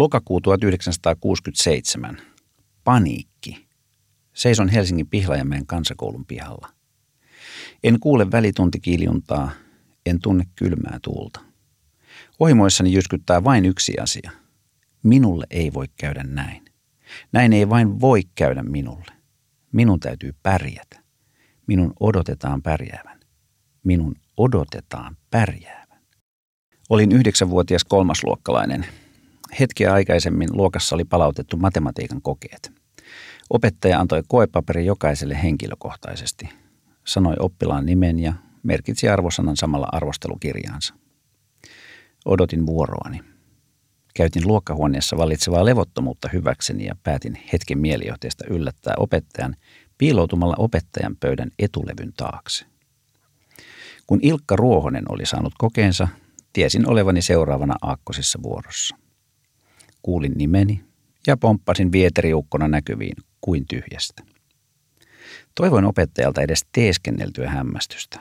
Lokakuu 1967. Paniikki. Seison Helsingin Pihlajamäen kansakoulun pihalla. En kuule välituntikiljuntaa, en tunne kylmää tuulta. Ohimoissani jyskyttää vain yksi asia. Minulle ei voi käydä näin. Näin ei vain voi käydä minulle. Minun täytyy pärjätä. Minun odotetaan pärjäävän. Minun odotetaan pärjäävän. Olin yhdeksänvuotias kolmasluokkalainen. Hetkeä aikaisemmin luokassa oli palautettu matematiikan kokeet. Opettaja antoi koepaperin jokaiselle henkilökohtaisesti. Sanoi oppilaan nimen ja merkitsi arvosanan samalla arvostelukirjaansa. Odotin vuoroani. Käytin luokkahuoneessa valitsevaa levottomuutta hyväkseni ja päätin hetken mielijohteesta yllättää opettajan piiloutumalla opettajan pöydän etulevyn taakse. Kun Ilkka Ruohonen oli saanut kokeensa, tiesin olevani seuraavana aakkosissa vuorossa. Kuulin nimeni ja pomppasin vieteriukkona näkyviin kuin tyhjästä. Toivoin opettajalta edes teeskenneltyä hämmästystä.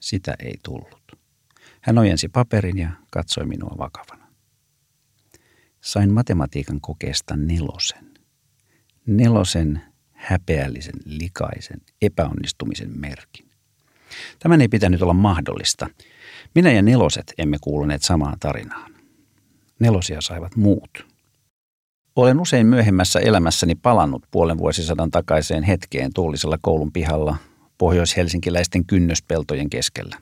Sitä ei tullut. Hän ojensi paperin ja katsoi minua vakavana. Sain matematiikan kokeesta nelosen. Nelosen häpeällisen, likaisen, epäonnistumisen merkin. Tämän ei pitänyt olla mahdollista. Minä ja neloset emme kuuluneet samaan tarinaan. Nelosia saivat muut – olen usein myöhemmässä elämässäni palannut puolen vuosisadan takaiseen hetkeen tuulisella koulun pihalla pohjois-helsinkiläisten kynnöspeltojen keskellä.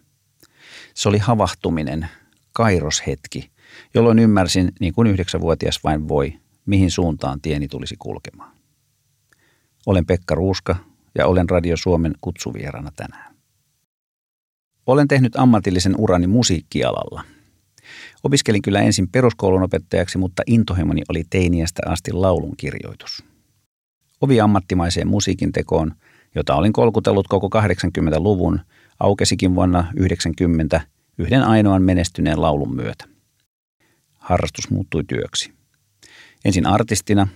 Se oli havahtuminen, kairoshetki, jolloin ymmärsin, niin kuin yhdeksänvuotias vain voi, mihin suuntaan tieni tulisi kulkemaan. Olen Pekka Ruuska ja olen Radio Suomen kutsuvierana tänään. Olen tehnyt ammatillisen urani musiikkialalla – Opiskelin kyllä ensin peruskoulun opettajaksi, mutta intohimoni oli teiniästä asti laulun kirjoitus. Ovi ammattimaiseen musiikin tekoon, jota olin kolkutellut koko 80-luvun, aukesikin vuonna 90 yhden ainoan menestyneen laulun myötä. Harrastus muuttui työksi. Ensin artistina,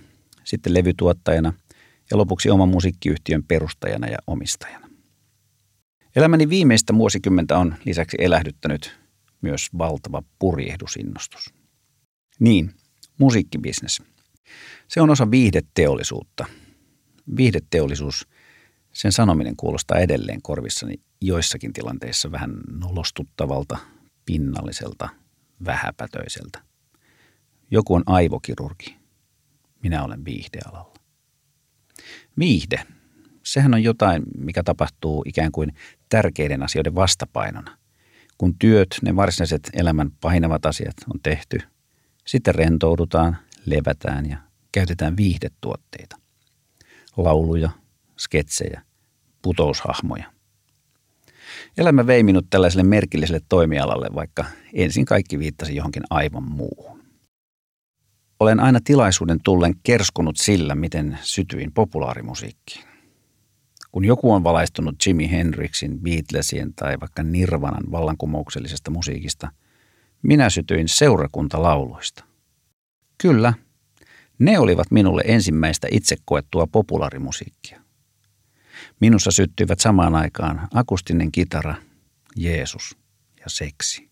sitten levytuottajana ja lopuksi oman musiikkiyhtiön perustajana ja omistajana. Elämäni viimeistä vuosikymmentä on lisäksi elähdyttänyt myös valtava purjehdusinnostus. Niin, musiikkibisnes. Se on osa viihdeteollisuutta. Viihdeteollisuus, sen sanominen kuulostaa edelleen korvissani joissakin tilanteissa vähän nolostuttavalta, pinnalliselta, vähäpätöiseltä. Joku on aivokirurgi. Minä olen viihdealalla. Viihde. Sehän on jotain, mikä tapahtuu ikään kuin tärkeiden asioiden vastapainona kun työt, ne varsinaiset elämän painavat asiat on tehty, sitten rentoudutaan, levätään ja käytetään viihdetuotteita. Lauluja, sketsejä, putoushahmoja. Elämä vei minut tällaiselle merkilliselle toimialalle, vaikka ensin kaikki viittasi johonkin aivan muuhun. Olen aina tilaisuuden tullen kerskunut sillä, miten sytyin populaarimusiikkiin. Kun joku on valaistunut Jimi Hendrixin, Beatlesien tai vaikka Nirvanan vallankumouksellisesta musiikista, minä sytyin seurakuntalauluista. Kyllä, ne olivat minulle ensimmäistä itse koettua populaarimusiikkia. Minussa syttyivät samaan aikaan akustinen kitara, Jeesus ja seksi.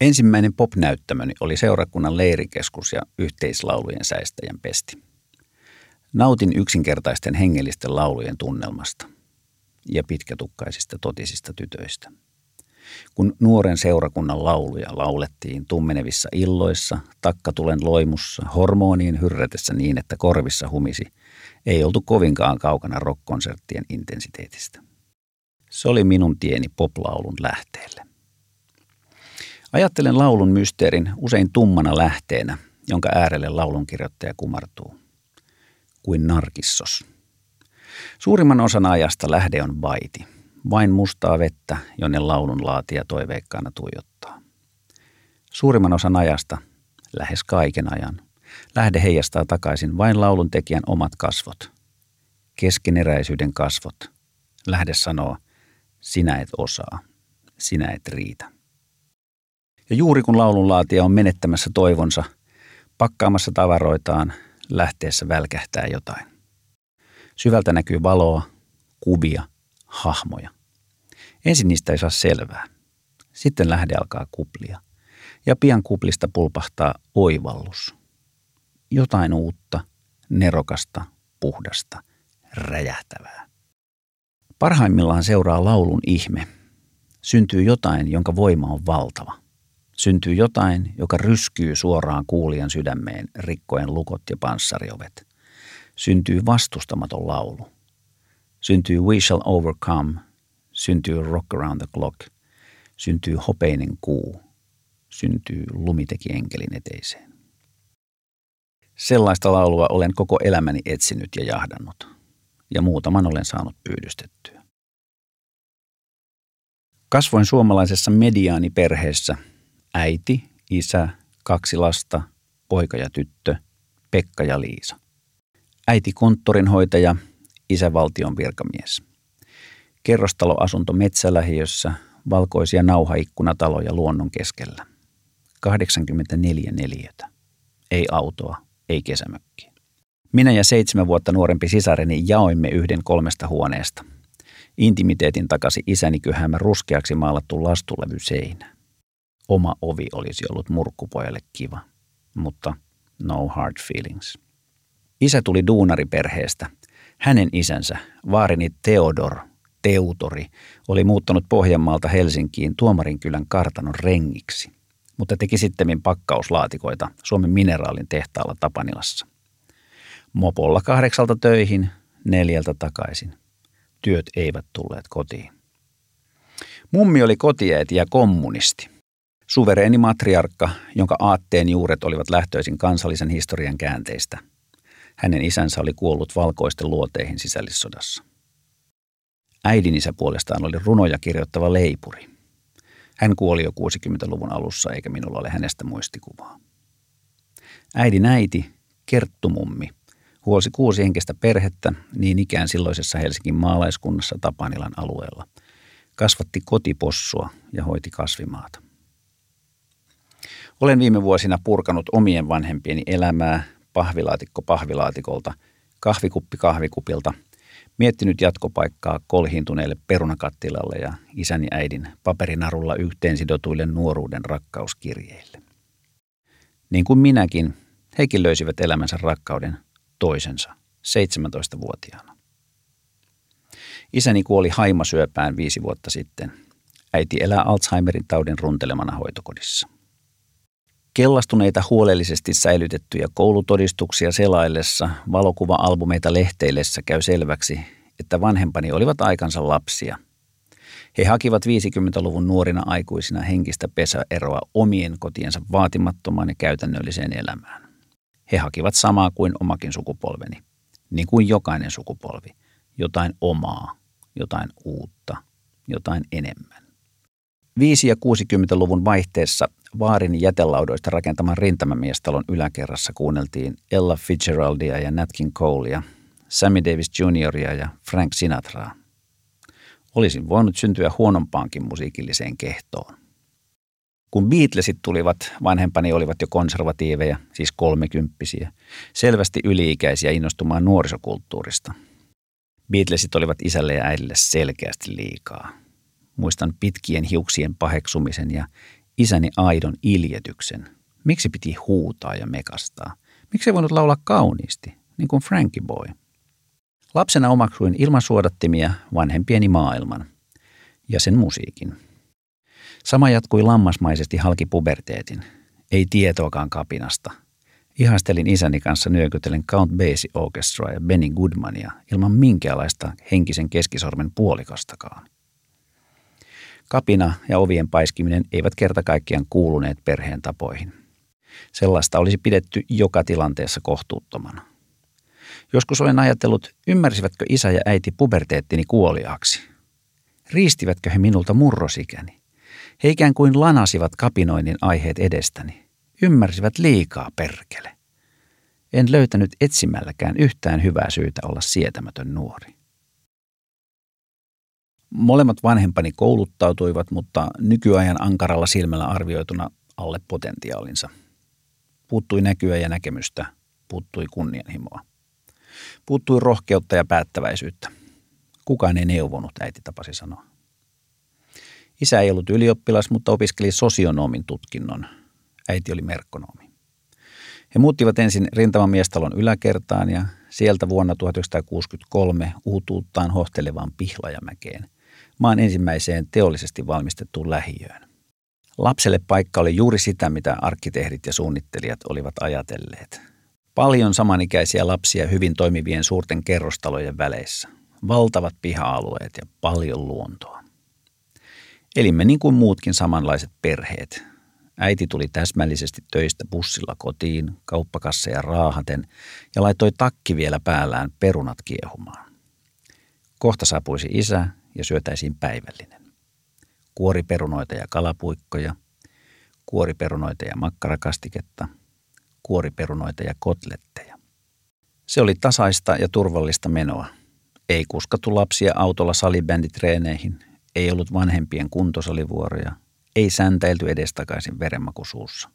Ensimmäinen popnäyttämöni oli seurakunnan leirikeskus ja yhteislaulujen säistäjän pesti. Nautin yksinkertaisten hengellisten laulujen tunnelmasta ja pitkätukkaisista totisista tytöistä. Kun nuoren seurakunnan lauluja laulettiin tummenevissa illoissa, takkatulen loimussa, hormonien hyrrätessä niin, että korvissa humisi, ei oltu kovinkaan kaukana rockkonserttien intensiteetistä. Se oli minun tieni poplaulun lähteelle. Ajattelen laulun mysteerin usein tummana lähteenä, jonka äärelle laulunkirjoittaja kumartuu kuin narkissos. Suurimman osan ajasta lähde on vaiti, vain mustaa vettä, jonne laulun laatia toiveikkaana tuijottaa. Suurimman osan ajasta, lähes kaiken ajan, lähde heijastaa takaisin vain laulun tekijän omat kasvot. Keskeneräisyyden kasvot. Lähde sanoo, sinä et osaa, sinä et riitä. Ja juuri kun laulunlaatija on menettämässä toivonsa, pakkaamassa tavaroitaan, lähteessä välkähtää jotain. Syvältä näkyy valoa, kuvia, hahmoja. Ensin niistä ei saa selvää. Sitten lähde alkaa kuplia. Ja pian kuplista pulpahtaa oivallus. jotain uutta, nerokasta, puhdasta, räjähtävää. Parhaimmillaan seuraa laulun ihme. Syntyy jotain, jonka voima on valtava. Syntyy jotain, joka ryskyy suoraan kuulijan sydämeen rikkoen lukot ja panssariovet. Syntyy vastustamaton laulu. Syntyy We Shall Overcome. Syntyy Rock Around the Clock. Syntyy hopeinen kuu. Syntyy lumiteki enkelin eteiseen. Sellaista laulua olen koko elämäni etsinyt ja jahdannut, ja muutaman olen saanut pyydystettyä. Kasvoin suomalaisessa mediaaniperheessä – äiti, isä, kaksi lasta, poika ja tyttö, Pekka ja Liisa. Äiti konttorinhoitaja, isä valtion virkamies. Kerrostaloasunto metsälähiössä, valkoisia nauhaikkunataloja luonnon keskellä. 84 neliötä. Ei autoa, ei kesämökkiä. Minä ja seitsemän vuotta nuorempi sisareni jaoimme yhden kolmesta huoneesta. Intimiteetin takasi isäni kyhäämä ruskeaksi maalattu lastulevy seinä oma ovi olisi ollut murkkupojalle kiva, mutta no hard feelings. Isä tuli duunariperheestä. Hänen isänsä, vaarini Theodor, Teutori, oli muuttanut Pohjanmaalta Helsinkiin Tuomarinkylän kartanon rengiksi, mutta teki sitten pakkauslaatikoita Suomen mineraalin tehtaalla Tapanilassa. Mopolla kahdeksalta töihin, neljältä takaisin. Työt eivät tulleet kotiin. Mummi oli kotiäiti ja kommunisti. Suvereeni matriarkka, jonka aatteen juuret olivat lähtöisin kansallisen historian käänteistä. Hänen isänsä oli kuollut valkoisten luoteihin sisällissodassa. Äidin isä puolestaan oli runoja kirjoittava leipuri. Hän kuoli jo 60-luvun alussa, eikä minulla ole hänestä muistikuvaa. Äidin äiti, Kerttumummi, huolsi kuusi henkistä perhettä niin ikään silloisessa Helsingin maalaiskunnassa Tapanilan alueella. Kasvatti kotipossua ja hoiti kasvimaata. Olen viime vuosina purkanut omien vanhempieni elämää pahvilaatikko pahvilaatikolta, kahvikuppi kahvikupilta, miettinyt jatkopaikkaa kolhiintuneelle perunakattilalle ja isäni äidin paperinarulla yhteen sidotuille nuoruuden rakkauskirjeille. Niin kuin minäkin, hekin löysivät elämänsä rakkauden toisensa 17-vuotiaana. Isäni kuoli haimasyöpään viisi vuotta sitten. Äiti elää Alzheimerin taudin runtelemana hoitokodissa. Kellastuneita huolellisesti säilytettyjä koulutodistuksia selaillessa, valokuva-albumeita lehteillessä käy selväksi, että vanhempani olivat aikansa lapsia. He hakivat 50-luvun nuorina aikuisina henkistä pesäeroa omien kotiensa vaatimattomaan ja käytännölliseen elämään. He hakivat samaa kuin omakin sukupolveni, niin kuin jokainen sukupolvi, jotain omaa, jotain uutta, jotain enemmän. 5- ja 60-luvun vaihteessa Vaarin jätelaudoista rakentaman rintamamiestalon yläkerrassa kuunneltiin Ella Fitzgeraldia ja Nat King Colea, Sammy Davis Junioria ja Frank Sinatraa. Olisin voinut syntyä huonompaankin musiikilliseen kehtoon. Kun Beatlesit tulivat, vanhempani olivat jo konservatiiveja, siis kolmekymppisiä, selvästi yliikäisiä innostumaan nuorisokulttuurista. Beatlesit olivat isälle ja äidille selkeästi liikaa. Muistan pitkien hiuksien paheksumisen ja isäni aidon iljetyksen. Miksi piti huutaa ja mekastaa? Miksi ei voinut laulaa kauniisti, niin kuin Frankie Boy? Lapsena omaksuin ilman suodattimia vanhempieni maailman ja sen musiikin. Sama jatkui lammasmaisesti halki puberteetin. Ei tietoakaan kapinasta. Ihastelin isäni kanssa nyökytellen Count Basie Orchestra ja Benny Goodmania ilman minkäänlaista henkisen keskisormen puolikastakaan. Kapina ja ovien paiskiminen eivät kerta kaikkiaan kuuluneet perheen tapoihin. Sellaista olisi pidetty joka tilanteessa kohtuuttomana. Joskus olen ajatellut, ymmärsivätkö isä ja äiti puberteettini kuoliaaksi. Riistivätkö he minulta murrosikäni? He ikään kuin lanasivat kapinoinnin aiheet edestäni. Ymmärsivät liikaa perkele. En löytänyt etsimälläkään yhtään hyvää syytä olla sietämätön nuori. Molemmat vanhempani kouluttautuivat, mutta nykyajan ankaralla silmällä arvioituna alle potentiaalinsa. Puuttui näkyä ja näkemystä, puuttui kunnianhimoa. Puuttui rohkeutta ja päättäväisyyttä. Kukaan ei neuvonut, äiti tapasi sanoa. Isä ei ollut ylioppilas, mutta opiskeli sosionomin tutkinnon. Äiti oli merkkonoomi. He muuttivat ensin rintamamiestalon yläkertaan ja sieltä vuonna 1963 uutuuttaan hohtelevaan Pihlajamäkeen, maan ensimmäiseen teollisesti valmistettuun lähiöön. Lapselle paikka oli juuri sitä, mitä arkkitehdit ja suunnittelijat olivat ajatelleet. Paljon samanikäisiä lapsia hyvin toimivien suurten kerrostalojen väleissä. Valtavat piha-alueet ja paljon luontoa. Elimme niin kuin muutkin samanlaiset perheet. Äiti tuli täsmällisesti töistä bussilla kotiin, kauppakasseja raahaten ja laittoi takki vielä päällään perunat kiehumaan. Kohta saapuisi isä ja syötäisiin päivällinen kuoriperunoita ja kalapuikkoja, kuoriperunoita ja makkarakastiketta, kuoriperunoita ja kotletteja. Se oli tasaista ja turvallista menoa. Ei kuskattu lapsia autolla salibänditreeneihin, ei ollut vanhempien kuntosalivuoroja, ei säntäilty edestakaisin verenmakusuussa.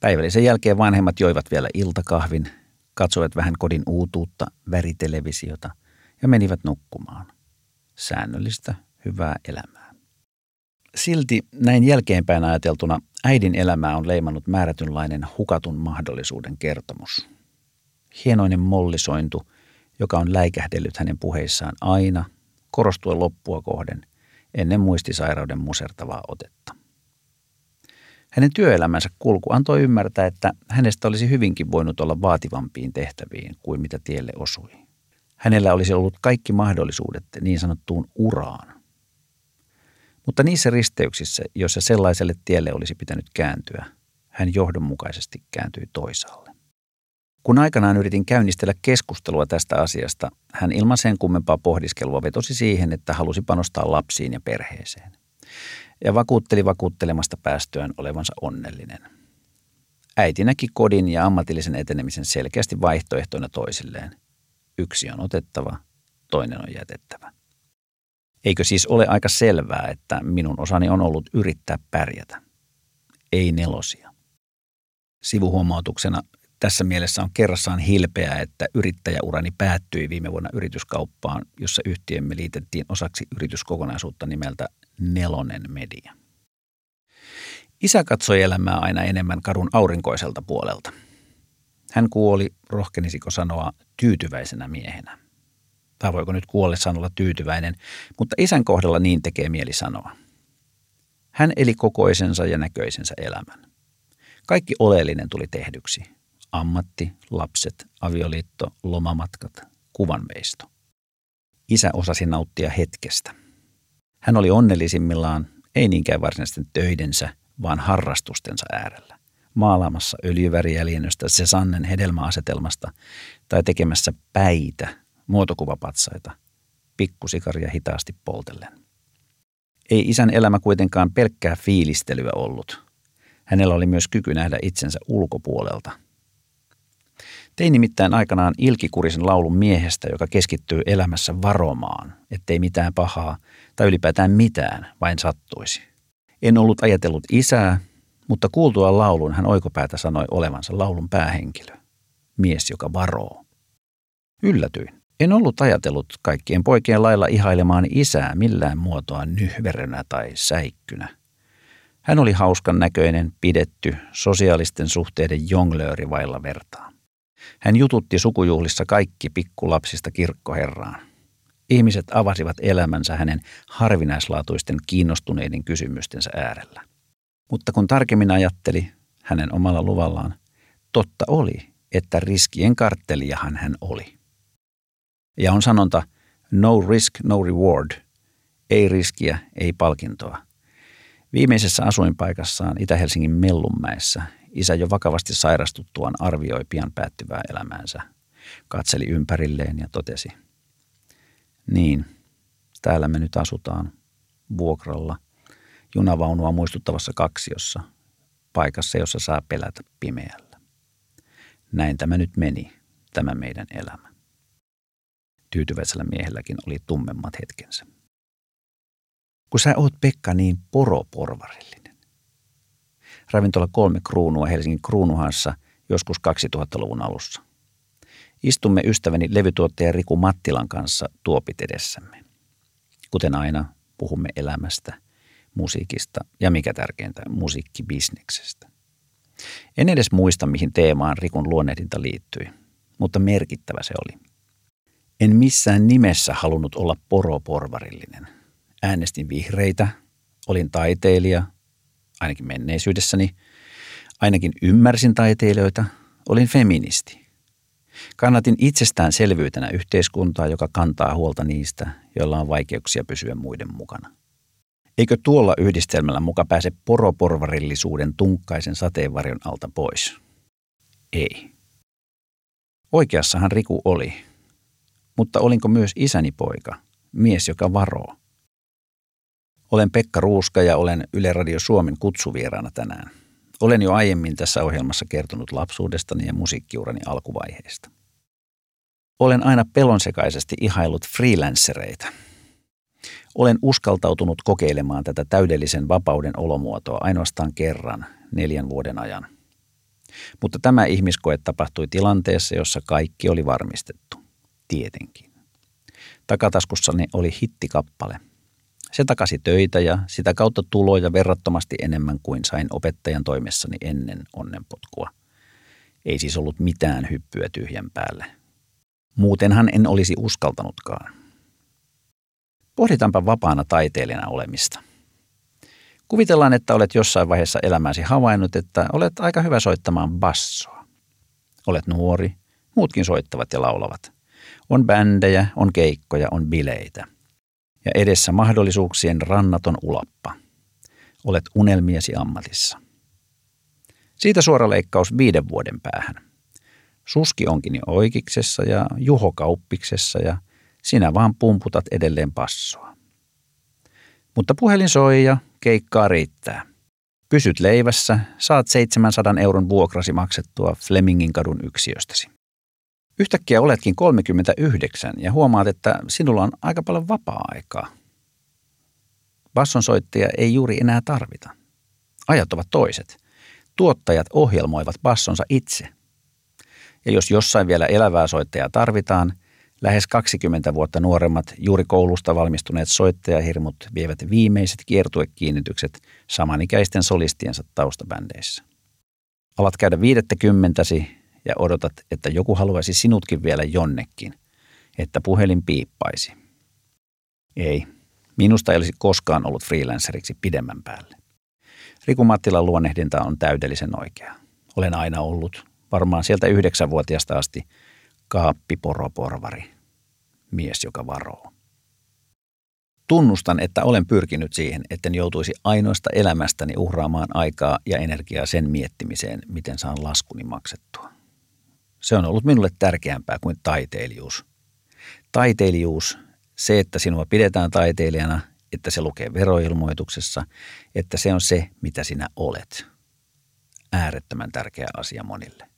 Päivällisen jälkeen vanhemmat joivat vielä iltakahvin, katsoivat vähän kodin uutuutta, väritelevisiota ja menivät nukkumaan. Säännöllistä, hyvää elämää. Silti näin jälkeenpäin ajateltuna äidin elämää on leimannut määrätynlainen hukatun mahdollisuuden kertomus. Hienoinen mollisointu, joka on läikähdellyt hänen puheissaan aina, korostuen loppua kohden, ennen muistisairauden musertavaa otetta. Hänen työelämänsä kulku antoi ymmärtää, että hänestä olisi hyvinkin voinut olla vaativampiin tehtäviin kuin mitä tielle osui. Hänellä olisi ollut kaikki mahdollisuudet niin sanottuun uraan, mutta niissä risteyksissä, joissa sellaiselle tielle olisi pitänyt kääntyä, hän johdonmukaisesti kääntyi toisaalle. Kun aikanaan yritin käynnistellä keskustelua tästä asiasta, hän ilman sen kummempaa pohdiskelua vetosi siihen, että halusi panostaa lapsiin ja perheeseen. Ja vakuutteli vakuuttelemasta päästöään olevansa onnellinen. Äiti näki kodin ja ammatillisen etenemisen selkeästi vaihtoehtoina toisilleen. Yksi on otettava, toinen on jätettävä. Eikö siis ole aika selvää, että minun osani on ollut yrittää pärjätä? Ei nelosia. Sivuhuomautuksena tässä mielessä on kerrassaan hilpeää, että yrittäjäurani päättyi viime vuonna yrityskauppaan, jossa yhtiömme liitettiin osaksi yrityskokonaisuutta nimeltä Nelonen Media. Isä katsoi elämää aina enemmän kadun aurinkoiselta puolelta. Hän kuoli, rohkenisiko sanoa, tyytyväisenä miehenä tai voiko nyt kuollessaan olla tyytyväinen, mutta isän kohdalla niin tekee mieli sanoa. Hän eli kokoisensa ja näköisensä elämän. Kaikki oleellinen tuli tehdyksi. Ammatti, lapset, avioliitto, lomamatkat, kuvanveisto. Isä osasi nauttia hetkestä. Hän oli onnellisimmillaan, ei niinkään varsinaisten töidensä, vaan harrastustensa äärellä. Maalaamassa öljyvärijäljennöstä Sesannen hedelmäasetelmasta tai tekemässä päitä muotokuvapatsaita, pikkusikaria hitaasti poltellen. Ei isän elämä kuitenkaan pelkkää fiilistelyä ollut. Hänellä oli myös kyky nähdä itsensä ulkopuolelta. Tein nimittäin aikanaan ilkikurisen laulun miehestä, joka keskittyy elämässä varomaan, ettei mitään pahaa tai ylipäätään mitään vain sattuisi. En ollut ajatellut isää, mutta kuultua laulun hän oikopäätä sanoi olevansa laulun päähenkilö. Mies, joka varoo. Yllätyin. En ollut ajatellut kaikkien poikien lailla ihailemaan isää millään muotoa nyhverönä tai säikkynä. Hän oli hauskan näköinen, pidetty, sosiaalisten suhteiden jonglööri vailla vertaa. Hän jututti sukujuhlissa kaikki pikkulapsista kirkkoherraan. Ihmiset avasivat elämänsä hänen harvinaislaatuisten kiinnostuneiden kysymystensä äärellä. Mutta kun tarkemmin ajatteli, hänen omalla luvallaan, totta oli, että riskien karttelijahan hän oli. Ja on sanonta no risk, no reward. Ei riskiä, ei palkintoa. Viimeisessä asuinpaikassaan Itä-Helsingin Mellunmäessä isä jo vakavasti sairastuttuaan arvioi pian päättyvää elämäänsä. Katseli ympärilleen ja totesi. Niin, täällä me nyt asutaan vuokralla junavaunua muistuttavassa kaksiossa, paikassa, jossa saa pelätä pimeällä. Näin tämä nyt meni, tämä meidän elämä tyytyväisellä miehelläkin oli tummemmat hetkensä. Kun sä oot Pekka niin poroporvarillinen. Ravintola kolme kruunua Helsingin kruunuhassa joskus 2000-luvun alussa. Istumme ystäväni levytuottaja Riku Mattilan kanssa tuopit edessämme. Kuten aina, puhumme elämästä, musiikista ja mikä tärkeintä, musiikkibisneksestä. En edes muista, mihin teemaan Rikun luonnehdinta liittyi, mutta merkittävä se oli. En missään nimessä halunnut olla poroporvarillinen. Äänestin vihreitä, olin taiteilija, ainakin menneisyydessäni. Ainakin ymmärsin taiteilijoita, olin feministi. Kannatin itsestäänselvyytenä yhteiskuntaa, joka kantaa huolta niistä, joilla on vaikeuksia pysyä muiden mukana. Eikö tuolla yhdistelmällä muka pääse poroporvarillisuuden tunkkaisen sateenvarjon alta pois? Ei. Oikeassahan Riku oli. Mutta olinko myös isäni poika, mies, joka varoo? Olen Pekka Ruuska ja olen Yle Radio Suomen kutsuvieraana tänään. Olen jo aiemmin tässä ohjelmassa kertonut lapsuudestani ja musiikkiurani alkuvaiheesta. Olen aina pelonsekaisesti ihailut freelancereita. Olen uskaltautunut kokeilemaan tätä täydellisen vapauden olomuotoa ainoastaan kerran neljän vuoden ajan. Mutta tämä ihmiskoe tapahtui tilanteessa, jossa kaikki oli varmistettu. Tietenkin. Takataskussani oli hittikappale – se takasi töitä ja sitä kautta tuloja verrattomasti enemmän kuin sain opettajan toimessani ennen onnenpotkua. Ei siis ollut mitään hyppyä tyhjän päälle. Muutenhan en olisi uskaltanutkaan. Pohditaanpa vapaana taiteilijana olemista. Kuvitellaan, että olet jossain vaiheessa elämäsi havainnut, että olet aika hyvä soittamaan bassoa. Olet nuori, muutkin soittavat ja laulavat. On bändejä, on keikkoja, on bileitä – ja edessä mahdollisuuksien rannaton ulappa. Olet unelmiesi ammatissa. Siitä suora leikkaus viiden vuoden päähän. Suski onkin jo oikeiksessa ja Juho kauppiksessa ja sinä vaan pumputat edelleen passoa. Mutta puhelin soi ja keikkaa riittää. Pysyt leivässä, saat 700 euron vuokrasi maksettua Flemingin kadun yksiöstäsi. Yhtäkkiä oletkin 39 ja huomaat, että sinulla on aika paljon vapaa-aikaa. Bassonsoittaja ei juuri enää tarvita. Ajat ovat toiset. Tuottajat ohjelmoivat bassonsa itse. Ja jos jossain vielä elävää soittajaa tarvitaan, lähes 20 vuotta nuoremmat, juuri koulusta valmistuneet soittajahirmut vievät viimeiset kiertuekiinnitykset samanikäisten solistiensa taustabändeissä. Alat käydä viidettä kymmentäsi ja odotat, että joku haluaisi sinutkin vielä jonnekin, että puhelin piippaisi. Ei, minusta ei olisi koskaan ollut freelanceriksi pidemmän päälle. Riku Mattilan luonnehdinta on täydellisen oikea. Olen aina ollut, varmaan sieltä yhdeksänvuotiaasta asti, kaappiporoporvari, mies, joka varoo. Tunnustan, että olen pyrkinyt siihen, etten joutuisi ainoasta elämästäni uhraamaan aikaa ja energiaa sen miettimiseen, miten saan laskuni maksettua. Se on ollut minulle tärkeämpää kuin taiteilijuus. Taiteilijuus, se, että sinua pidetään taiteilijana, että se lukee veroilmoituksessa, että se on se, mitä sinä olet. Äärettömän tärkeä asia monille.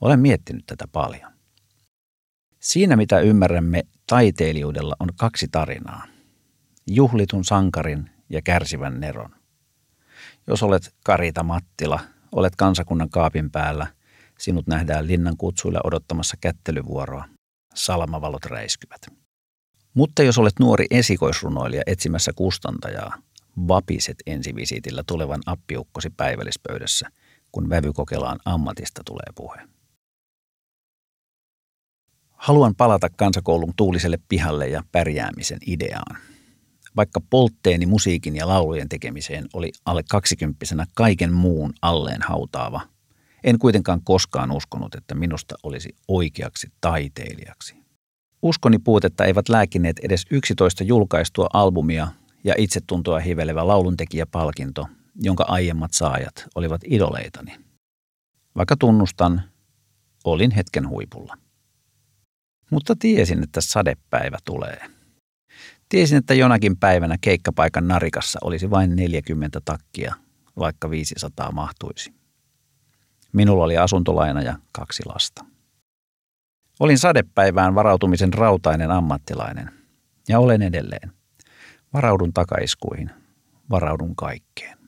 Olen miettinyt tätä paljon. Siinä, mitä ymmärrämme taiteilijuudella, on kaksi tarinaa. Juhlitun sankarin ja kärsivän neron. Jos olet Karita Mattila, olet kansakunnan kaapin päällä – Sinut nähdään linnan kutsuilla odottamassa kättelyvuoroa. Salmavalot räiskyvät. Mutta jos olet nuori esikoisrunoilija etsimässä kustantajaa, vapiset ensivisiitillä tulevan appiukkosi päivällispöydässä, kun vävykokelaan ammatista tulee puhe. Haluan palata kansakoulun tuuliselle pihalle ja pärjäämisen ideaan. Vaikka poltteeni musiikin ja laulujen tekemiseen oli alle kaksikymppisenä kaiken muun alleen hautaava – en kuitenkaan koskaan uskonut, että minusta olisi oikeaksi taiteilijaksi. Uskoni puutetta eivät lääkineet edes 11 julkaistua albumia ja itsetuntoa hivelevä lauluntekijäpalkinto, jonka aiemmat saajat olivat idoleitani. Vaikka tunnustan, olin hetken huipulla. Mutta tiesin, että sadepäivä tulee. Tiesin, että jonakin päivänä keikkapaikan narikassa olisi vain 40 takkia, vaikka 500 mahtuisi. Minulla oli asuntolaina ja kaksi lasta. Olin sadepäivään varautumisen rautainen ammattilainen. Ja olen edelleen. Varaudun takaiskuihin. Varaudun kaikkeen.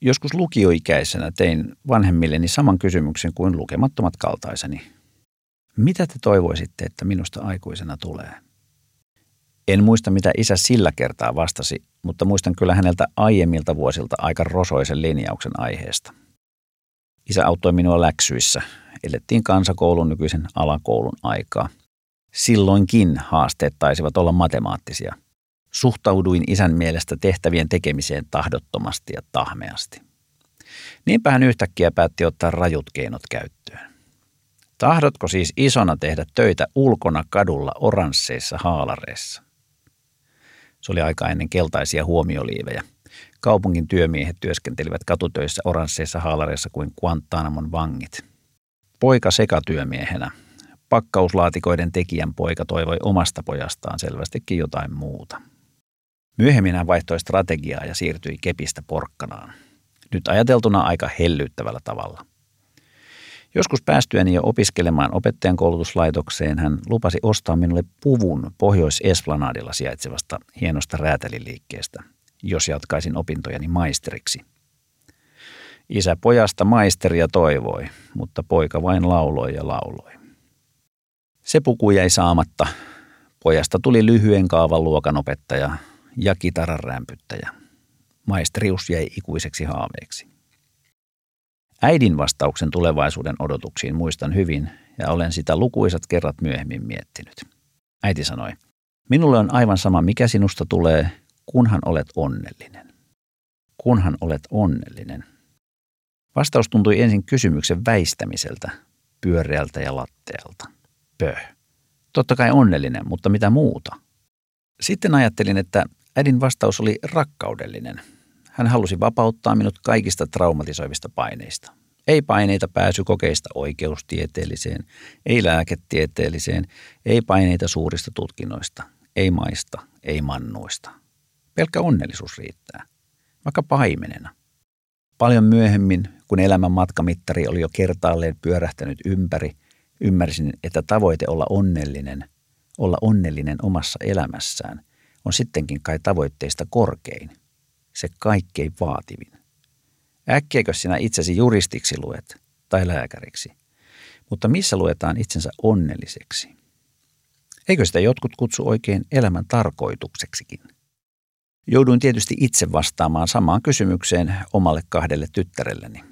Joskus lukioikäisenä tein vanhemmilleni saman kysymyksen kuin lukemattomat kaltaiseni. Mitä te toivoisitte, että minusta aikuisena tulee? En muista, mitä isä sillä kertaa vastasi, mutta muistan kyllä häneltä aiemmilta vuosilta aika rosoisen linjauksen aiheesta. Isä auttoi minua läksyissä. Elettiin kansakoulun nykyisen alakoulun aikaa. Silloinkin haasteet taisivat olla matemaattisia. Suhtauduin isän mielestä tehtävien tekemiseen tahdottomasti ja tahmeasti. Niinpä hän yhtäkkiä päätti ottaa rajut keinot käyttöön. Tahdotko siis isona tehdä töitä ulkona kadulla oransseissa haalareissa? Se oli aika ennen keltaisia huomioliivejä. Kaupungin työmiehet työskentelivät katutöissä oransseissa haalareissa kuin Guantanamon vangit. Poika sekatyömiehenä. Pakkauslaatikoiden tekijän poika toivoi omasta pojastaan selvästikin jotain muuta. Myöhemmin hän vaihtoi strategiaa ja siirtyi kepistä porkkanaan. Nyt ajateltuna aika hellyttävällä tavalla. Joskus päästyäni jo opiskelemaan opettajan koulutuslaitokseen hän lupasi ostaa minulle puvun Pohjois-Esplanadilla sijaitsevasta hienosta räätäliliikkeestä, jos jatkaisin opintojani maisteriksi. Isä pojasta maisteria toivoi, mutta poika vain lauloi ja lauloi. Se puku jäi saamatta. Pojasta tuli lyhyen kaavan luokanopettaja ja kitaran rämpyttäjä. Maisterius jäi ikuiseksi haaveeksi. Äidin vastauksen tulevaisuuden odotuksiin muistan hyvin ja olen sitä lukuisat kerrat myöhemmin miettinyt. Äiti sanoi, minulle on aivan sama mikä sinusta tulee, kunhan olet onnellinen. Kunhan olet onnellinen. Vastaus tuntui ensin kysymyksen väistämiseltä, pyöreältä ja lattealta. Pöh. Totta kai onnellinen, mutta mitä muuta? Sitten ajattelin, että äidin vastaus oli rakkaudellinen – hän halusi vapauttaa minut kaikista traumatisoivista paineista. Ei paineita pääsykokeista oikeustieteelliseen, ei lääketieteelliseen, ei paineita suurista tutkinnoista, ei maista, ei mannuista. Pelkkä onnellisuus riittää, vaikka paimenena. Paljon myöhemmin, kun elämän matkamittari oli jo kertaalleen pyörähtänyt ympäri, ymmärsin, että tavoite olla onnellinen, olla onnellinen omassa elämässään, on sittenkin kai tavoitteista korkein – se kaikkein vaativin. Äkkiäkö sinä itsesi juristiksi luet tai lääkäriksi? Mutta missä luetaan itsensä onnelliseksi? Eikö sitä jotkut kutsu oikein elämän tarkoitukseksikin? Jouduin tietysti itse vastaamaan samaan kysymykseen omalle kahdelle tyttärelleni.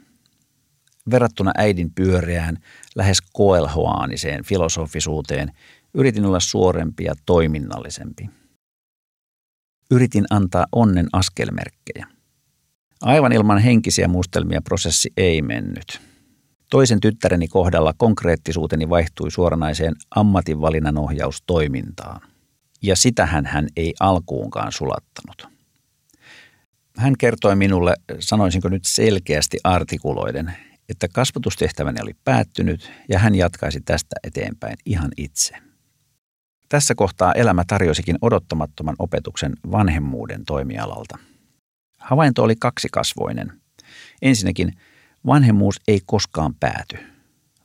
Verrattuna äidin pyöreään, lähes koelhoaaniseen filosofisuuteen yritin olla suorempi ja toiminnallisempi – Yritin antaa onnen askelmerkkejä. Aivan ilman henkisiä mustelmia prosessi ei mennyt. Toisen tyttäreni kohdalla konkreettisuuteni vaihtui suoranaiseen ammatinvalinnan ohjaustoimintaan. Ja sitähän hän ei alkuunkaan sulattanut. Hän kertoi minulle, sanoisinko nyt selkeästi artikuloiden, että kasvatustehtäväni oli päättynyt ja hän jatkaisi tästä eteenpäin ihan itse. Tässä kohtaa elämä tarjosikin odottamattoman opetuksen vanhemmuuden toimialalta. Havainto oli kaksikasvoinen. Ensinnäkin, vanhemmuus ei koskaan pääty.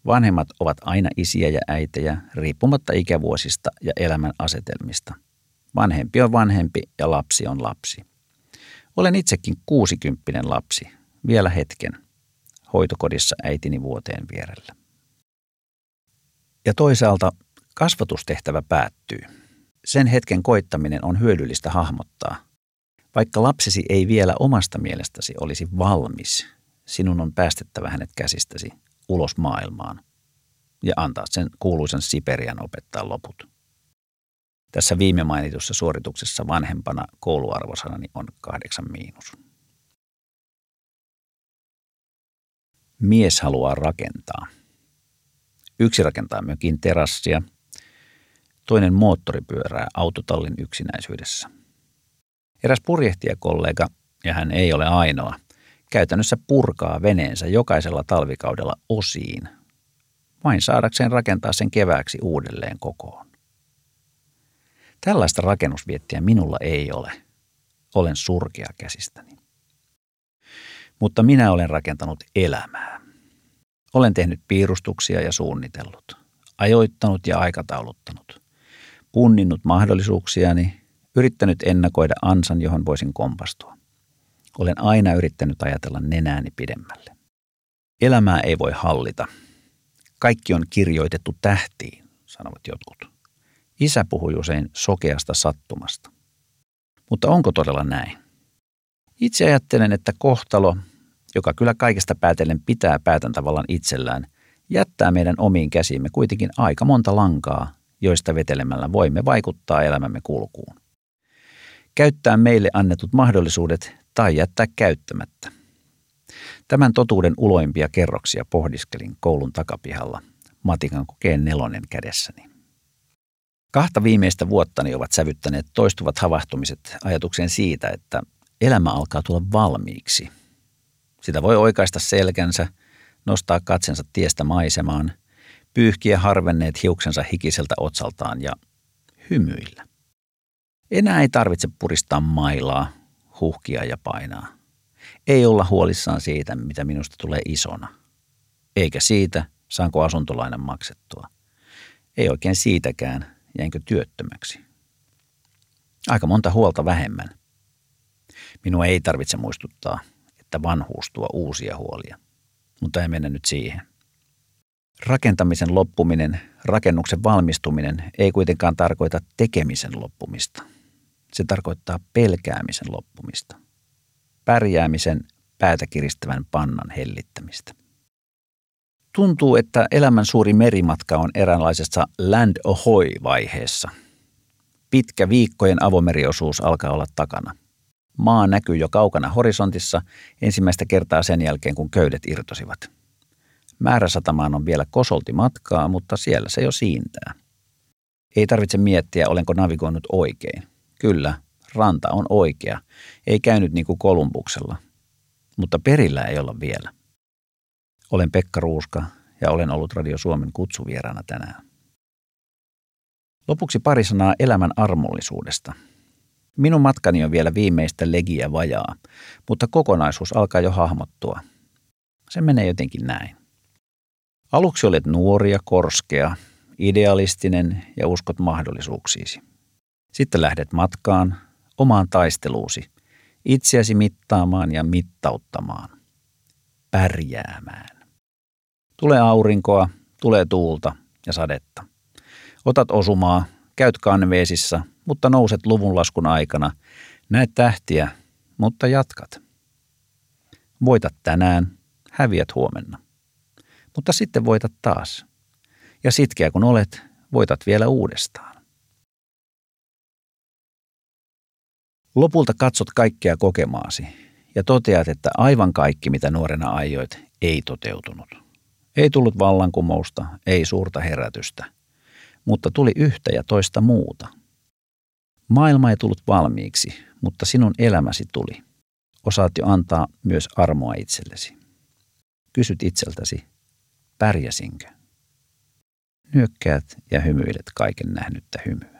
Vanhemmat ovat aina isiä ja äitejä, riippumatta ikävuosista ja elämän asetelmista. Vanhempi on vanhempi ja lapsi on lapsi. Olen itsekin kuusikymppinen lapsi, vielä hetken, hoitokodissa äitini vuoteen vierellä. Ja toisaalta Kasvatustehtävä päättyy. Sen hetken koittaminen on hyödyllistä hahmottaa. Vaikka lapsesi ei vielä omasta mielestäsi olisi valmis, sinun on päästettävä hänet käsistäsi ulos maailmaan ja antaa sen kuuluisan Siperian opettaa loput. Tässä viime mainitussa suorituksessa vanhempana kouluarvosanani on kahdeksan miinus. Mies haluaa rakentaa. Yksi rakentaa mökin terassia – toinen moottoripyörää autotallin yksinäisyydessä. Eräs purjehtijakollega, ja hän ei ole ainoa, käytännössä purkaa veneensä jokaisella talvikaudella osiin, vain saadakseen rakentaa sen kevääksi uudelleen kokoon. Tällaista rakennusviettiä minulla ei ole. Olen surkea käsistäni. Mutta minä olen rakentanut elämää. Olen tehnyt piirustuksia ja suunnitellut, ajoittanut ja aikatauluttanut punninnut mahdollisuuksiani, yrittänyt ennakoida ansan, johon voisin kompastua. Olen aina yrittänyt ajatella nenääni pidemmälle. Elämää ei voi hallita. Kaikki on kirjoitettu tähtiin, sanovat jotkut. Isä puhui usein sokeasta sattumasta. Mutta onko todella näin? Itse ajattelen, että kohtalo, joka kyllä kaikesta päätellen pitää päätäntävallan itsellään, jättää meidän omiin käsiimme kuitenkin aika monta lankaa, joista vetelemällä voimme vaikuttaa elämämme kulkuun. Käyttää meille annetut mahdollisuudet tai jättää käyttämättä. Tämän totuuden uloimpia kerroksia pohdiskelin koulun takapihalla matikan kokeen nelonen kädessäni. Kahta viimeistä vuottani ovat sävyttäneet toistuvat havahtumiset ajatukseen siitä, että elämä alkaa tulla valmiiksi. Sitä voi oikaista selkänsä, nostaa katsensa tiestä maisemaan, pyyhkiä harvenneet hiuksensa hikiseltä otsaltaan ja hymyillä. Enää ei tarvitse puristaa mailaa, huhkia ja painaa. Ei olla huolissaan siitä, mitä minusta tulee isona. Eikä siitä, saanko asuntolainan maksettua. Ei oikein siitäkään, jäinkö työttömäksi. Aika monta huolta vähemmän. Minua ei tarvitse muistuttaa, että vanhuus tuo uusia huolia. Mutta ei mennä nyt siihen. Rakentamisen loppuminen, rakennuksen valmistuminen ei kuitenkaan tarkoita tekemisen loppumista. Se tarkoittaa pelkäämisen loppumista. Pärjäämisen päätä kiristävän pannan hellittämistä. Tuntuu, että elämän suuri merimatka on eräänlaisessa land ahoy-vaiheessa. Pitkä viikkojen avomeriosuus alkaa olla takana. Maa näkyy jo kaukana horisontissa ensimmäistä kertaa sen jälkeen, kun köydet irtosivat. Määräsatamaan on vielä kosolti matkaa, mutta siellä se jo siintää. Ei tarvitse miettiä, olenko navigoinut oikein. Kyllä, ranta on oikea. Ei käynyt niin kuin Kolumbuksella. Mutta perillä ei olla vielä. Olen Pekka Ruuska ja olen ollut Radio Suomen kutsuvieraana tänään. Lopuksi pari sanaa elämän armollisuudesta. Minun matkani on vielä viimeistä legiä vajaa, mutta kokonaisuus alkaa jo hahmottua. Se menee jotenkin näin. Aluksi olet nuori ja korskea, idealistinen ja uskot mahdollisuuksiisi. Sitten lähdet matkaan, omaan taisteluusi, itseäsi mittaamaan ja mittauttamaan, pärjäämään. Tulee aurinkoa, tulee tuulta ja sadetta. Otat osumaa, käyt kanveesissa, mutta nouset luvunlaskun aikana. Näet tähtiä, mutta jatkat. Voitat tänään, häviät huomenna. Mutta sitten voitat taas. Ja sitkeä kun olet, voitat vielä uudestaan. Lopulta katsot kaikkea kokemaasi ja toteat, että aivan kaikki, mitä nuorena aioit, ei toteutunut. Ei tullut vallankumousta, ei suurta herätystä, mutta tuli yhtä ja toista muuta. Maailma ei tullut valmiiksi, mutta sinun elämäsi tuli. Osaat jo antaa myös armoa itsellesi. Kysyt itseltäsi, pärjäsinkö? Nyökkäät ja hymyilet kaiken nähnyttä hymyä.